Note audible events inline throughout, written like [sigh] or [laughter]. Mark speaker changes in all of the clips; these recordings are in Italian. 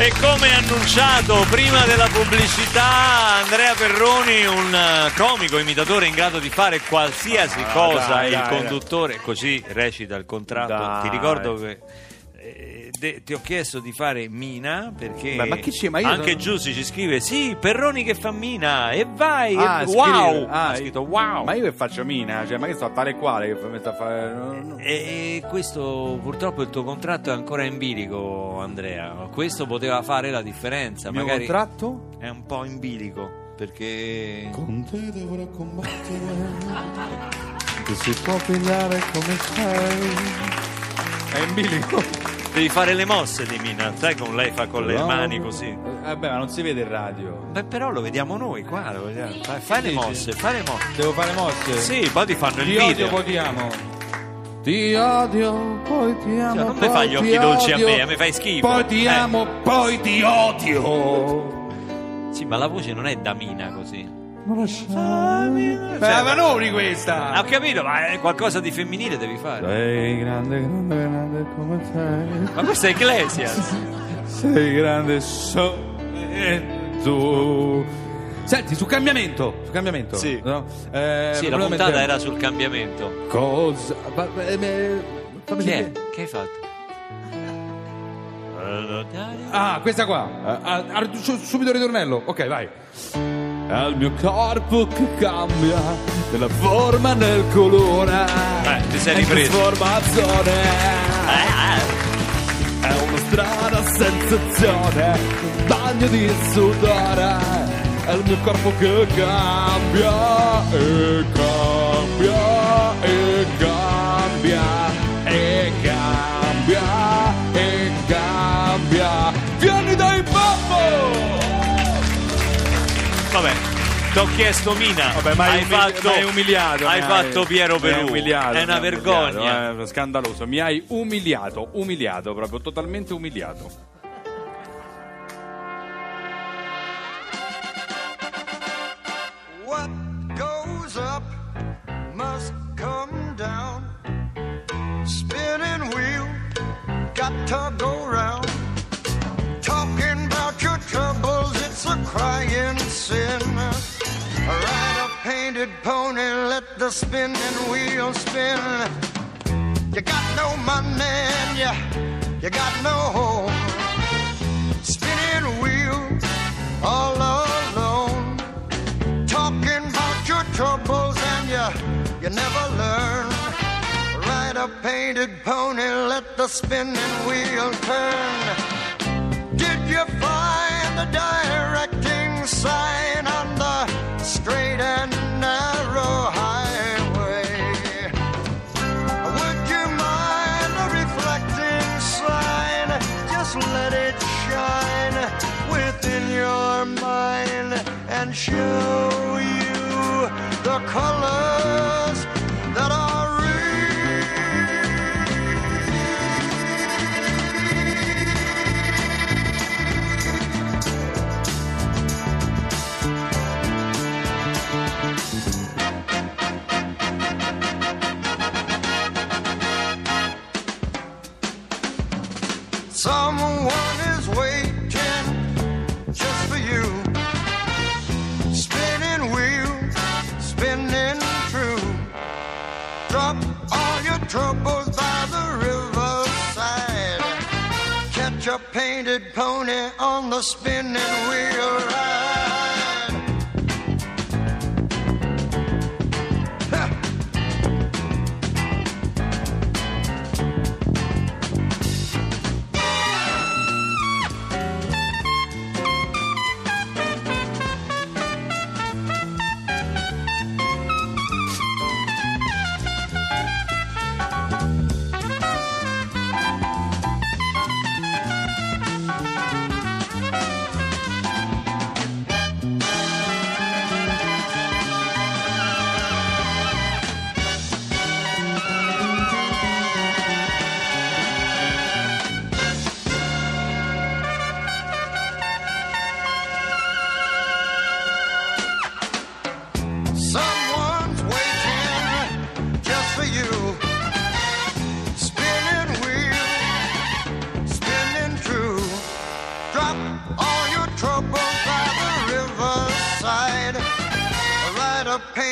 Speaker 1: E come annunciato prima della pubblicità, Andrea Perroni, un eh, comico imitatore in grado di fare qualsiasi
Speaker 2: Ah,
Speaker 1: cosa,
Speaker 2: dai,
Speaker 1: il
Speaker 2: dai,
Speaker 1: conduttore, così recita il contratto.
Speaker 2: Dai.
Speaker 1: Ti ricordo che de- ti ho chiesto di fare Mina perché
Speaker 2: Beh, ma chi ci- ma io
Speaker 1: anche
Speaker 2: sono-
Speaker 1: Giussi ci scrive sì, Perroni che fa Mina e vai,
Speaker 2: Ah,
Speaker 1: e
Speaker 2: scrive-
Speaker 1: wow,
Speaker 2: ah,
Speaker 1: ha scritto wow.
Speaker 2: Ma io che faccio mina? Cioè, ma che sto a fare quale? Che mi sta a fare. no, no.
Speaker 1: E questo purtroppo il tuo contratto è ancora in bilico, Andrea. Questo poteva fare la differenza.
Speaker 2: Il mio
Speaker 1: Magari
Speaker 2: contratto?
Speaker 1: è un po' in bilico perché
Speaker 3: Con te dovrò combattere, che si può pigliare come sei.
Speaker 2: È in bilico.
Speaker 1: Devi fare le mosse di Mina, sai come lei fa con le
Speaker 3: No.
Speaker 1: mani così.
Speaker 2: Vabbè, ma non si vede il radio.
Speaker 1: Beh, però lo vediamo noi qua, lo vediamo. Fai, fai le mosse, fai le mosse.
Speaker 2: Devo fare mosse?
Speaker 1: Sì, poi ti fanno il
Speaker 2: Ti odio,
Speaker 1: video.
Speaker 2: poi ti amo.
Speaker 3: Ti odio, poi ti amo.
Speaker 1: Cioè, non mi fai gli occhi dolci a
Speaker 3: odio,
Speaker 1: me, a me fai schifo.
Speaker 3: Poi ti
Speaker 1: Eh.
Speaker 3: amo, poi ti odio.
Speaker 1: Sì, ma la voce non è da Mina così.
Speaker 3: Non lasciarmi.
Speaker 2: Beh, ma non di questa!
Speaker 1: Ah, ho capito, ma è qualcosa di femminile devi fare.
Speaker 3: Sei grande, grande, grande come sei.
Speaker 1: Ma questo è Iglesias.
Speaker 3: Sei grande so e tu.
Speaker 2: Senti, su cambiamento. Su cambiamento.
Speaker 1: Sì.
Speaker 2: No? Eh,
Speaker 1: Sì, la
Speaker 2: volevo
Speaker 1: puntata era sul cambiamento.
Speaker 3: Cosa?
Speaker 2: Ma- ma- eh, fammi
Speaker 1: Chi è?
Speaker 2: sentire.
Speaker 1: Che hai fatto?
Speaker 2: Ah, questa qua. Ah, ah, ah, su- subito ritornello. Ok, vai.
Speaker 3: È il mio corpo che cambia nella forma, nel colore.
Speaker 1: Eh, ti sei ripreso.
Speaker 3: trasformazione.
Speaker 1: Eh,
Speaker 3: È una strana sensazione, un bagno di sudore. È il mio corpo che cambia e cambia e cambia
Speaker 1: ho chiesto Mina.
Speaker 2: Vabbè, ma
Speaker 1: hai
Speaker 2: hai,
Speaker 1: fatto,
Speaker 2: hai umiliato.
Speaker 1: Hai fatto Piero Perù.
Speaker 2: umiliato,
Speaker 1: È una vergogna.
Speaker 2: umiliato, eh, scandaloso. Mi hai umiliato, umiliato, proprio totalmente umiliato.
Speaker 4: What goes up must come down. Spinning wheel, got to go round. Talking about your troubles, it's a crying sin. Ride a painted pony, let the spinning wheel spin. You got no money and you, you got no home. Spinning wheel, all alone talking about your troubles and you you never learn ride a painted pony let the spinning wheel turn did you find the directing sign on straight and narrow highway. Would you mind a reflecting sign? Just let it shine within your mind and show you the colors Drop all your troubles by the riverside. Catch a painted pony on the spinning wheel ride.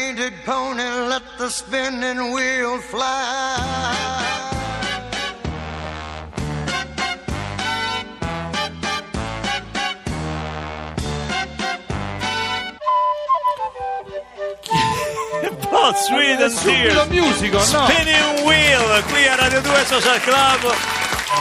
Speaker 4: Painted pony, let the spinning wheel fly.
Speaker 1: Oh, Sweet and Tears.
Speaker 2: musico, no?
Speaker 1: Spinning Wheel qui a Radio 2 Social Club.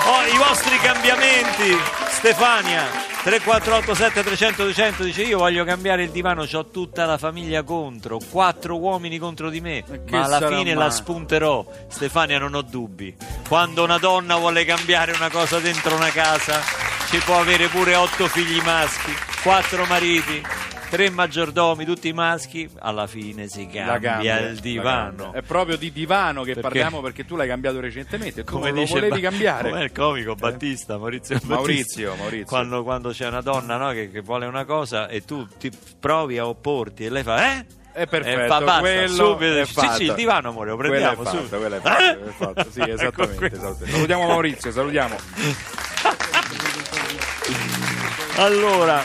Speaker 1: Oh, I vostri cambiamenti. Stefania 3487 300 200 dice io voglio cambiare il divano, ho tutta la famiglia contro, quattro uomini contro di me, ma alla fine
Speaker 2: mai?
Speaker 1: la spunterò. Stefania non ho dubbi. Quando una donna vuole cambiare una cosa dentro una casa, ci può avere pure otto figli maschi, quattro mariti. Tre maggiordomi, tutti maschi, alla fine si cambia,
Speaker 2: cambia,
Speaker 1: il divano.
Speaker 2: cambia. È proprio di divano che
Speaker 1: Perché?
Speaker 2: parliamo perché tu l'hai cambiato recentemente. Tu
Speaker 1: come
Speaker 2: lo
Speaker 1: dice
Speaker 2: volevi
Speaker 1: Ba-
Speaker 2: cambiare.
Speaker 1: com'è il comico Battista Maurizio Battista.
Speaker 2: Maurizio, Maurizio.
Speaker 1: quando, quando c'è una donna no, che, che vuole una cosa e tu ti provi a opporti e lei fa eh?
Speaker 2: È perfetto,
Speaker 1: E fa, basta,
Speaker 2: quello
Speaker 1: subito
Speaker 2: è
Speaker 1: dici, sì
Speaker 2: fatto.
Speaker 1: sì il divano amore lo
Speaker 2: Quello
Speaker 1: prendiamo
Speaker 2: è fatto,
Speaker 1: subito
Speaker 2: quello è fatto,
Speaker 1: Eh?
Speaker 2: è fatto. Sì, [laughs] esattamente, esattamente. Salutiamo Maurizio, salutiamo. [laughs] [laughs]
Speaker 1: allora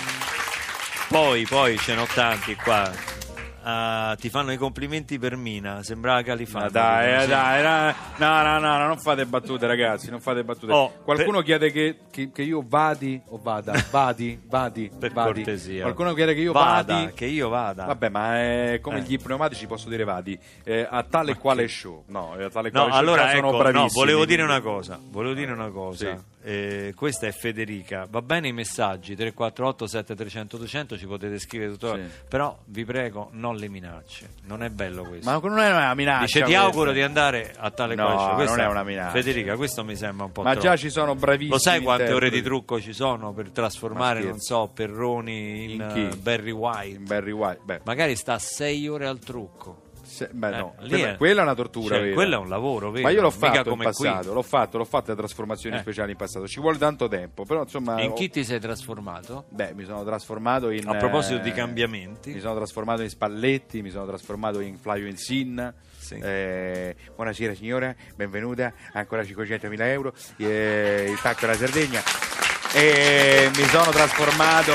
Speaker 1: poi poi ce n'ho tanti qua Ah, ti fanno i complimenti per Mina sembrava Califano
Speaker 2: Ma dai, eh, dai, dai. No, no, no, no, non fate battute, ragazzi, non fate battute.
Speaker 1: Oh,
Speaker 2: Qualcuno
Speaker 1: per-
Speaker 2: chiede che, che- che io vadi o vada, [laughs] vadi, vadi,
Speaker 1: per
Speaker 2: vadi.
Speaker 1: cortesia
Speaker 2: Qualcuno chiede che io
Speaker 1: vada
Speaker 2: vadi.
Speaker 1: che io vada
Speaker 2: Vabbè, ma è come
Speaker 1: Eh.
Speaker 2: gli pneumatici posso dire vadi eh, a tale e quale show. No, a tale
Speaker 1: No,
Speaker 2: quale show
Speaker 1: allora
Speaker 2: già sono
Speaker 1: ecco, no, volevo dire una cosa, volevo dire una cosa.
Speaker 2: Sì.
Speaker 1: Eh, questa è Federica. Va bene i messaggi 348 7300 200 ci potete scrivere tutto,
Speaker 2: Sì.
Speaker 1: però vi prego non le minacce. Non è bello questo.
Speaker 2: Ma non è una minaccia.
Speaker 1: Dice ti auguro di andare a tale
Speaker 2: No.
Speaker 1: Questa-
Speaker 2: non è una minaccia.
Speaker 1: Federica, questo mi sembra un po'
Speaker 2: Ma
Speaker 1: troppo.
Speaker 2: già ci sono bravissimi.
Speaker 1: Lo sai quante ore di
Speaker 2: interpreti.
Speaker 1: trucco ci sono per trasformare,
Speaker 2: Ma
Speaker 1: non so, Perroni in,
Speaker 2: In
Speaker 1: eh, Barry White?
Speaker 2: In Barry White. Beh,
Speaker 1: Magari sta 6 ore al trucco.
Speaker 2: Se- beh,
Speaker 1: Eh,
Speaker 2: no. Quella,
Speaker 1: è-
Speaker 2: quella è una tortura.
Speaker 1: Cioè,
Speaker 2: vera.
Speaker 1: quello è un lavoro, vero?
Speaker 2: Ma io l'ho
Speaker 1: Mica
Speaker 2: fatto in passato,
Speaker 1: qui.
Speaker 2: l'ho fatto, l'ho fatto le trasformazioni
Speaker 1: Eh.
Speaker 2: speciali in passato. Ci vuole tanto tempo, però insomma.
Speaker 1: In
Speaker 2: ho-
Speaker 1: chi ti sei trasformato?
Speaker 2: Beh, mi sono trasformato in.
Speaker 1: A proposito
Speaker 2: eh,
Speaker 1: di cambiamenti.
Speaker 2: Mi sono trasformato in Spalletti, mi sono trasformato in Flavio Insin.
Speaker 1: Sì.
Speaker 2: Eh, buonasera signora, benvenuta, ancora 500.000 euro, eh, il pacco della Sardegna. E mi sono trasformato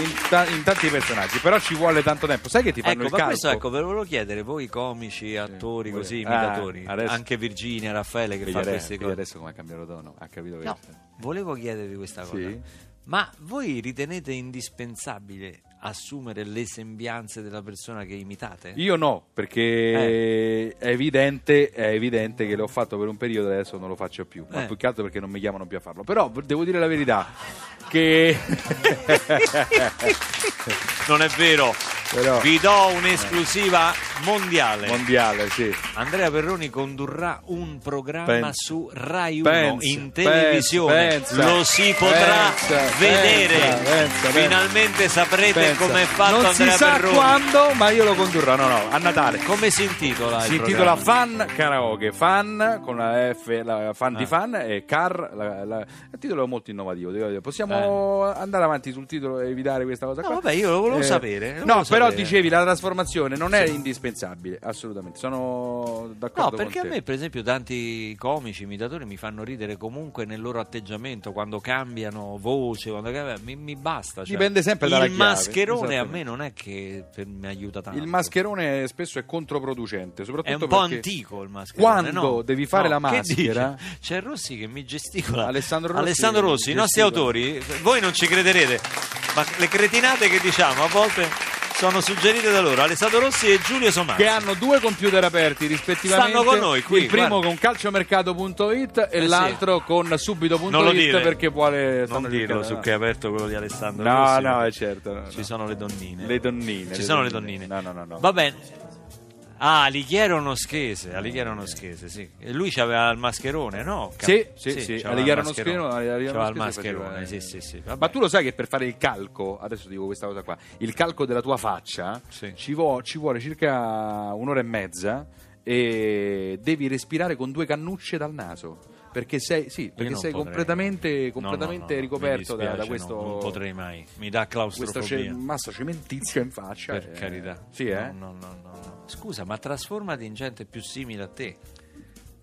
Speaker 2: in, ta- in tanti personaggi, però ci vuole tanto tempo. Sai che ti fanno
Speaker 1: Ecco,
Speaker 2: il
Speaker 1: ma
Speaker 2: calco?
Speaker 1: questo ecco, ve lo volevo chiedere, voi comici, attori,
Speaker 2: Voi-
Speaker 1: così,
Speaker 2: Ah,
Speaker 1: imitatori,
Speaker 2: adesso-
Speaker 1: anche Virginia, Raffaele che
Speaker 2: Vedi
Speaker 1: fa queste cose.
Speaker 2: adesso come ha cambiato tono, ha capito
Speaker 1: No, volevo chiedervi questa cosa.
Speaker 2: Sì.
Speaker 1: Ma voi ritenete indispensabile assumere le sembianze della persona che imitate?
Speaker 2: Io no, perché
Speaker 1: Eh.
Speaker 2: è, evidente, è evidente che l'ho fatto per un periodo e adesso non lo faccio più. Ma
Speaker 1: Eh.
Speaker 2: più che altro perché non mi chiamano più a farlo. Però devo dire la verità [laughs] che
Speaker 1: Non è vero.
Speaker 2: Però-
Speaker 1: Vi do un'esclusiva mondiale.
Speaker 2: mondiale, sì.
Speaker 1: Andrea Perroni condurrà un programma
Speaker 2: Pensa.
Speaker 1: su Rai 1
Speaker 2: Pensa,
Speaker 1: in televisione.
Speaker 2: pensa,
Speaker 1: Lo si potrà
Speaker 2: pensa,
Speaker 1: vedere. Finalmente saprete come è fatto
Speaker 2: non
Speaker 1: Andrea
Speaker 2: si sa
Speaker 1: Perroni.
Speaker 2: quando, ma io lo condurrò. No, no, a Natale.
Speaker 1: Come si intitola
Speaker 2: Si intitola? Fan Karaoke, fan con la F, la fan di
Speaker 1: Ah.
Speaker 2: fan e car. La, la- il titolo è molto innovativo. Possiamo andare avanti sul titolo e evitare questa cosa
Speaker 1: No,
Speaker 2: qua?
Speaker 1: vabbè, io lo volevo
Speaker 2: Eh,
Speaker 1: sapere, lo
Speaker 2: no,
Speaker 1: volevo
Speaker 2: però
Speaker 1: sapere.
Speaker 2: dicevi la trasformazione non è indispensabile, assolutamente. Sono
Speaker 1: No,
Speaker 2: d'accordo
Speaker 1: perché a me, per esempio, tanti comici, imitatori mi fanno ridere comunque nel loro atteggiamento quando cambiano voce, quando cambiano- mi, mi basta. cioè,
Speaker 2: Dipende sempre dalla
Speaker 1: Il
Speaker 2: chiave,
Speaker 1: mascherone a me non è che mi aiuta tanto.
Speaker 2: Il mascherone spesso è controproducente,
Speaker 1: è
Speaker 2: soprattutto
Speaker 1: un po' antico il mascherone.
Speaker 2: quando
Speaker 1: no?
Speaker 2: devi fare
Speaker 1: No,
Speaker 2: la
Speaker 1: che
Speaker 2: maschera-?
Speaker 1: C'è Rossi che mi gesticola.
Speaker 2: Alessandro Rossi
Speaker 1: Alessandro Rossi, i nostri autori, voi non ci crederete, ma le cretinate che diciamo a volte sono suggerite da loro. Alessandro Rossi e Giulio Somazzi.
Speaker 2: che hanno due computer aperti rispettivamente
Speaker 1: Stanno con noi qui,
Speaker 2: il primo
Speaker 1: guarda.
Speaker 2: con calciomercato.it e
Speaker 1: Eh sì.
Speaker 2: l'altro con
Speaker 1: Non lo
Speaker 2: subito.it
Speaker 1: dire.
Speaker 2: perché vuole
Speaker 1: Non dirlo su che è aperto quello di Alessandro
Speaker 2: no
Speaker 1: Rossi.
Speaker 2: no è certo no,
Speaker 1: Ci
Speaker 2: no.
Speaker 1: sono le donnine.
Speaker 2: le donnine
Speaker 1: Ci sono le donnine.
Speaker 2: no no no, no.
Speaker 1: Va bene. Ah, Alighiero Noschese, Alighiero Noschese, sì. E lui c'aveva il mascherone, no?
Speaker 2: Sì, sì, sì,
Speaker 1: c'aveva
Speaker 2: Alighiero
Speaker 1: il mascherone.
Speaker 2: Noschero- Alighiero
Speaker 1: C'aveva il
Speaker 2: Noschese
Speaker 1: mascherone, sì, sì, sì. Vabbè.
Speaker 2: ma tu lo sai che per fare il calco, adesso dico questa cosa qua, il calco della tua faccia
Speaker 1: Sì.
Speaker 2: ci, vo- ci vuole circa un'ora e mezza e devi respirare con due cannucce dal naso. Perché sei, sì, perché sei
Speaker 1: potrei.
Speaker 2: completamente,
Speaker 1: No, no,
Speaker 2: completamente
Speaker 1: no, no,
Speaker 2: ricoperto
Speaker 1: mi
Speaker 2: da, da
Speaker 1: dispiace,
Speaker 2: questo.
Speaker 1: no, non potrei mai. Mi dà claustrofobia.
Speaker 2: ce- massa cementizia in faccia.
Speaker 1: Per
Speaker 2: eh.
Speaker 1: carità.
Speaker 2: Sì, eh?
Speaker 1: No, no, no, no, no. Scusa, ma trasformati in gente più simile a te.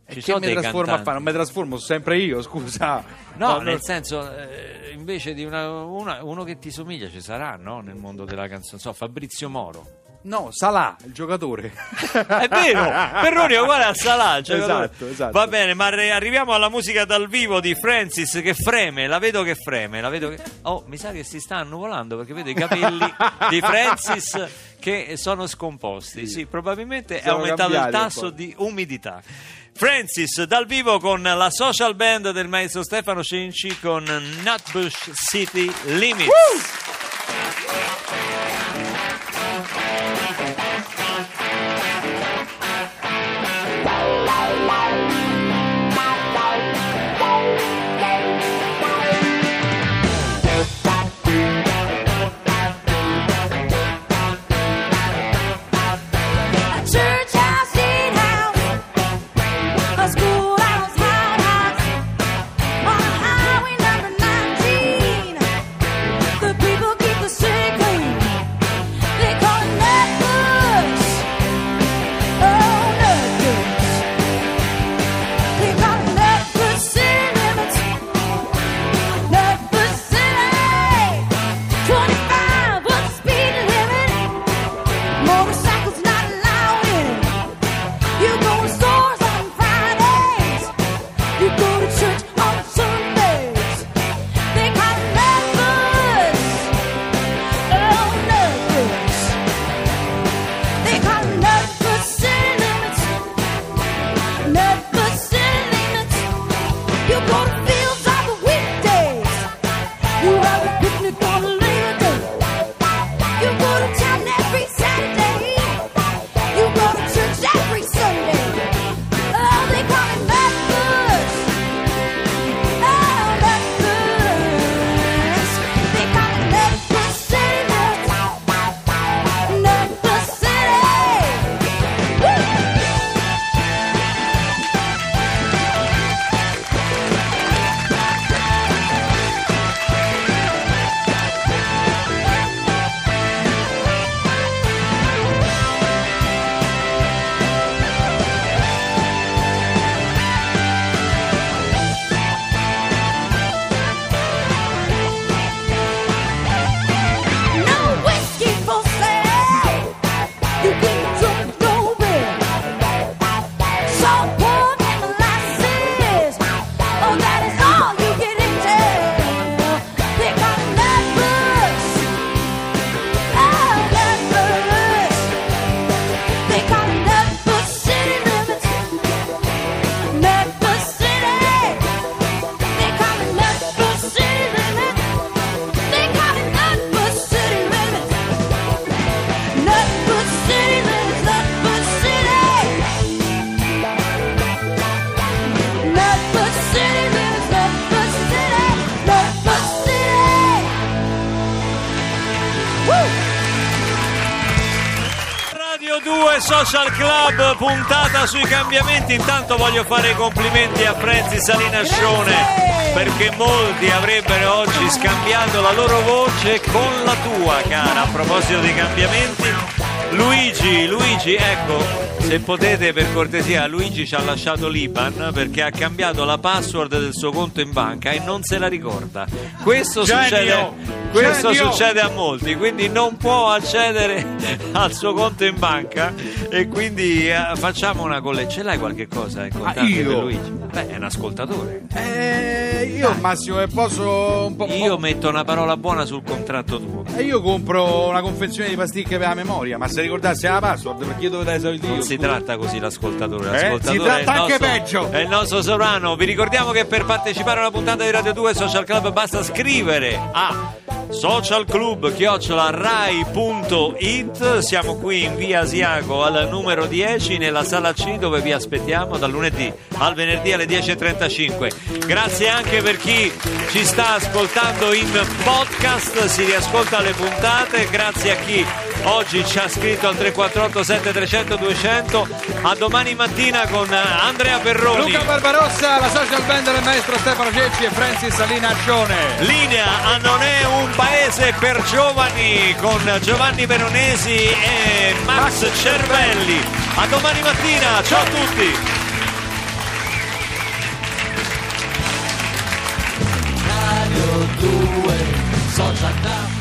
Speaker 1: Ci
Speaker 2: che
Speaker 1: sono
Speaker 2: mi trasforma a fare? Non mi trasformo sempre io, scusa. [laughs]
Speaker 1: No,
Speaker 2: Ma
Speaker 1: nel
Speaker 2: non-
Speaker 1: senso, eh, invece di una- una- uno che ti somiglia ci sarà, no? Nel mondo della canzone, so, Fabrizio Moro.
Speaker 2: No, Salà, il giocatore. [laughs]
Speaker 1: È vero, Perroni è uguale a Salà. il giocatore.
Speaker 2: Esatto, esatto.
Speaker 1: Va bene, ma re- arriviamo alla musica dal vivo di Francis che freme, la vedo che freme, la vedo che... Oh, mi sa che si sta annuvolando perché vedo i capelli [laughs] di Francis che sono scomposti. Sì, probabilmente è
Speaker 2: Siamo
Speaker 1: aumentato il tasso di umidità. Francis dal vivo con la social band del maestro Stefano Cenci con Nutbush City Limits. Radio 2 Social Club, puntata sui cambiamenti. Intanto voglio fare i complimenti a Francis Salinascione perché molti avrebbero oggi scambiato la loro voce con la tua, cara. A proposito dei cambiamenti, Luigi, Luigi, ecco, se potete per cortesia, Luigi ci ha lasciato l'Iban perché ha cambiato la password del suo conto in banca e non se la ricorda. Questo succede, questo succede a molti, quindi non può accedere [laughs] al suo conto in banca e quindi eh, facciamo una collezione. Ce l'hai qualche cosa in contatto
Speaker 2: Ah, io?
Speaker 1: Luigi? Beh, è un ascoltatore.
Speaker 2: Eh, io al massimo che posso un po'.
Speaker 1: Io metto una parola buona sul contratto tuo.
Speaker 2: E io compro una confezione di pasticche per la memoria, ma se ricordassi la password, perché io dovevo dare i soldi io?
Speaker 1: Non si tratta così l'ascoltatore.
Speaker 2: Eh?
Speaker 1: L'ascoltatore
Speaker 2: Si tratta
Speaker 1: è il
Speaker 2: anche
Speaker 1: nostro-
Speaker 2: peggio.
Speaker 1: È il nostro sovrano. Vi ricordiamo che per partecipare a una puntata di Radio 2 Social Club basta scrivere a socialclub-rai.it Siamo qui in via Asiago al numero 10 nella sala C dove vi aspettiamo dal lunedì al venerdì alle 10.35. Grazie anche per chi ci sta ascoltando in podcast, si riascolta le puntate. Grazie a chi oggi ci ha scritto al 348 7300 200. A domani mattina con Andrea Perroni.
Speaker 2: Luca Barbarossa, la social band del maestro Stefano Cecci e Francis Salina Accione.
Speaker 1: Linea a Non è un paese per giovani con Giovanni Veronesi e Max, Cervelli. A domani mattina, ciao a tutti! Radio 2, Social